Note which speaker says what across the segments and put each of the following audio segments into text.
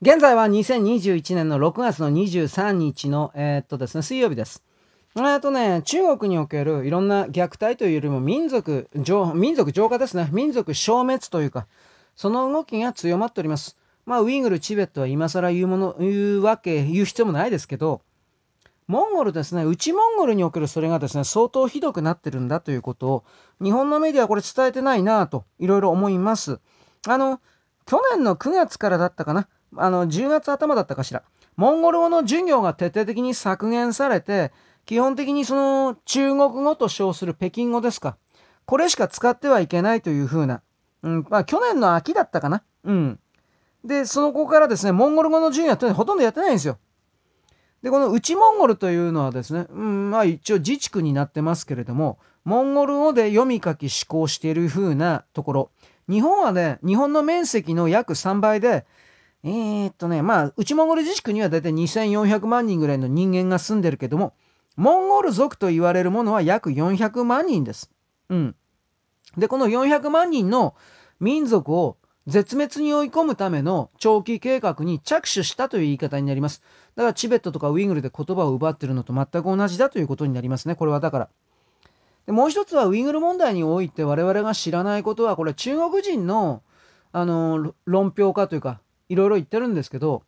Speaker 1: 現在は2021年の6月の23日の、えー、っとですね、水曜日です。えっとね、中国におけるいろんな虐待というよりも民族、民族浄化ですね。民族消滅というか、その動きが強まっております。まあ、ウイグル、チベットは今更言うもの、言うわけ、言う必要もないですけど、モンゴルですね、内モンゴルにおけるそれがですね、相当ひどくなってるんだということを、日本のメディアはこれ伝えてないなぁと、いろいろ思います。あの、去年の9月からだったかな。あの、10月頭だったかしら。モンゴル語の授業が徹底的に削減されて、基本的にその中国語と称する北京語ですか。これしか使ってはいけないというふうな。うん、まあ去年の秋だったかな。うん。で、その子からですね、モンゴル語の授業はほとんどやってないんですよ。で、この内モンゴルというのはですね、うん、まあ一応自治区になってますけれども、モンゴル語で読み書き思考しているふうなところ。日本はね、日本の面積の約3倍で、えー、っとね、まあ、内モンゴル自治区にはだいたい2400万人ぐらいの人間が住んでるけども、モンゴル族と言われるものは約400万人です。うん。で、この400万人の民族を絶滅に追い込むための長期計画に着手したという言い方になります。だからチベットとかウイグルで言葉を奪ってるのと全く同じだということになりますね。これはだから。でもう一つはウイグル問題において我々が知らないことは、これ中国人の、あの、論評家というか、いろいろ言ってるんですけど、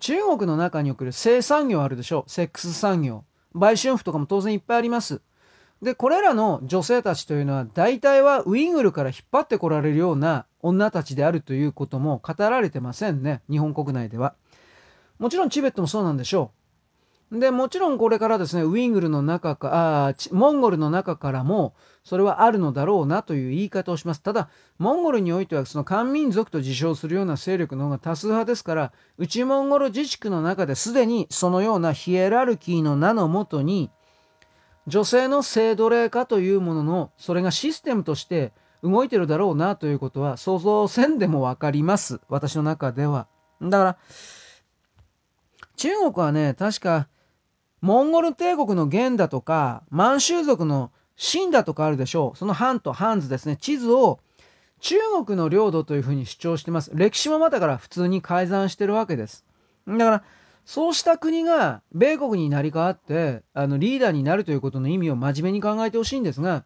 Speaker 1: 中国の中における性産業あるでしょ？セックス産業。売春婦とかも当然いっぱいあります。で、これらの女性たちというのは、大体はウイグルから引っ張ってこられるような女たちであるということも語られてませんね。日本国内では。もちろんチベットもそうなんでしょう。で、もちろんこれからですね、ウイグルの中か、あモンゴルの中からも、それはあるのだろうなという言い方をします。ただ、モンゴルにおいてはその漢民族と自称するような勢力の方が多数派ですから、内モンゴル自治区の中ですでにそのようなヒエラルキーの名のもとに、女性の性奴隷化というものの、それがシステムとして動いてるだろうなということは想像せんでもわかります。私の中では。だから、中国はね、確か、モンゴル帝国の元だとか、満州族の秦だとかあるでしょう。その藩とハンズですね。地図を中国の領土というふうに主張してます。歴史もまたから普通に改ざんしてるわけです。だから、そうした国が米国になり変わって、あの、リーダーになるということの意味を真面目に考えてほしいんですが、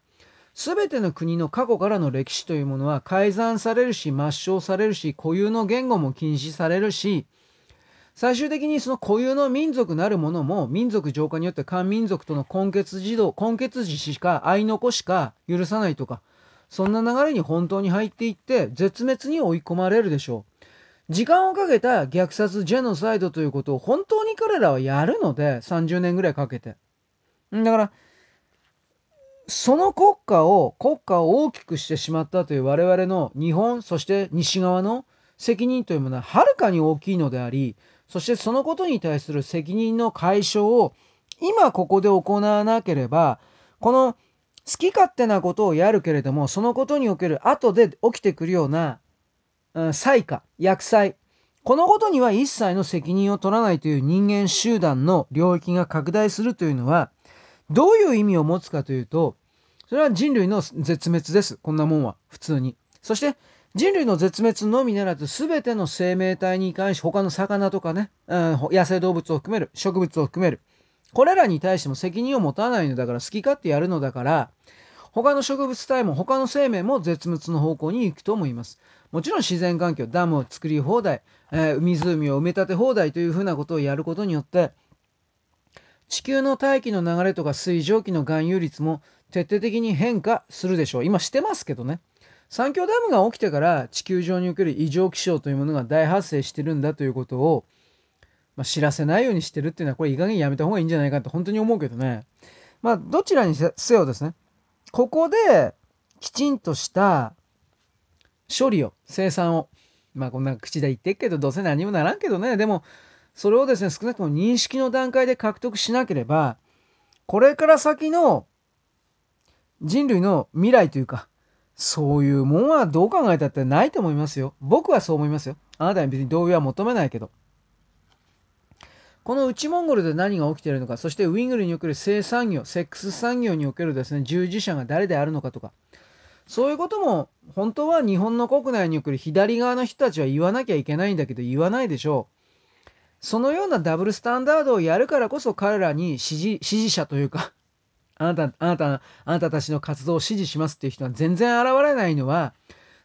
Speaker 1: すべての国の過去からの歴史というものは改ざんされるし、抹消されるし、固有の言語も禁止されるし、最終的にその固有の民族なるものも民族浄化によって漢民族との根血児童、根血児しか、愛の子しか許さないとか、そんな流れに本当に入っていって絶滅に追い込まれるでしょう。時間をかけた虐殺、ジェノサイドということを本当に彼らはやるので、30年ぐらいかけて。だから、その国家を、国家を大きくしてしまったという我々の日本、そして西側の責任というものははるかに大きいのであり、そしてそのことに対する責任の解消を今ここで行わなければ、この好き勝手なことをやるけれども、そのことにおける後で起きてくるような、うん、災禍、薬災、このことには一切の責任を取らないという人間集団の領域が拡大するというのは、どういう意味を持つかというと、それは人類の絶滅です。こんなもんは、普通に。そして、人類の絶滅のみならず全ての生命体に関し他の魚とかね、うん、野生動物を含める植物を含める。これらに対しても責任を持たないのだから好き勝手やるのだから他の植物体も他の生命も絶滅の方向に行くと思います。もちろん自然環境ダムを作り放題、えー、湖を埋め立て放題というふうなことをやることによって地球の大気の流れとか水蒸気の含有率も徹底的に変化するでしょう。今してますけどね。三峡ダムが起きてから地球上における異常気象というものが大発生してるんだということを、まあ、知らせないようにしてるっていうのはこれいい加減やめた方がいいんじゃないかって本当に思うけどね。まあどちらにせよですね、ここできちんとした処理を、生産を、まあこんな口で言ってっけどどうせ何もならんけどね、でもそれをですね、少なくとも認識の段階で獲得しなければ、これから先の人類の未来というか、そういうもんはどう考えたってないと思いますよ。僕はそう思いますよ。あなたに別に同意は求めないけど。この内モンゴルで何が起きているのか、そしてウイグルにおける性産業、セックス産業におけるですね、従事者が誰であるのかとか、そういうことも本当は日本の国内に送る左側の人たちは言わなきゃいけないんだけど言わないでしょう。そのようなダブルスタンダードをやるからこそ彼らに支持支持者というかあなた、あなた、あなたたちの活動を支持しますっていう人は全然現れないのは、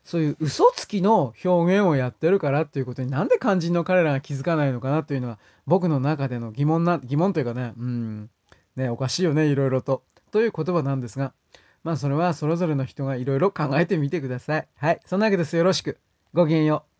Speaker 1: そういう嘘つきの表現をやってるからっていうことになんで肝心の彼らが気づかないのかなというのは僕の中での疑問な、疑問というかね、うん、ね、おかしいよね、いろいろと。という言葉なんですが、まあそれはそれぞれの人がいろいろ考えてみてください。はい。そんなわけです。よろしく。ごきげんよう。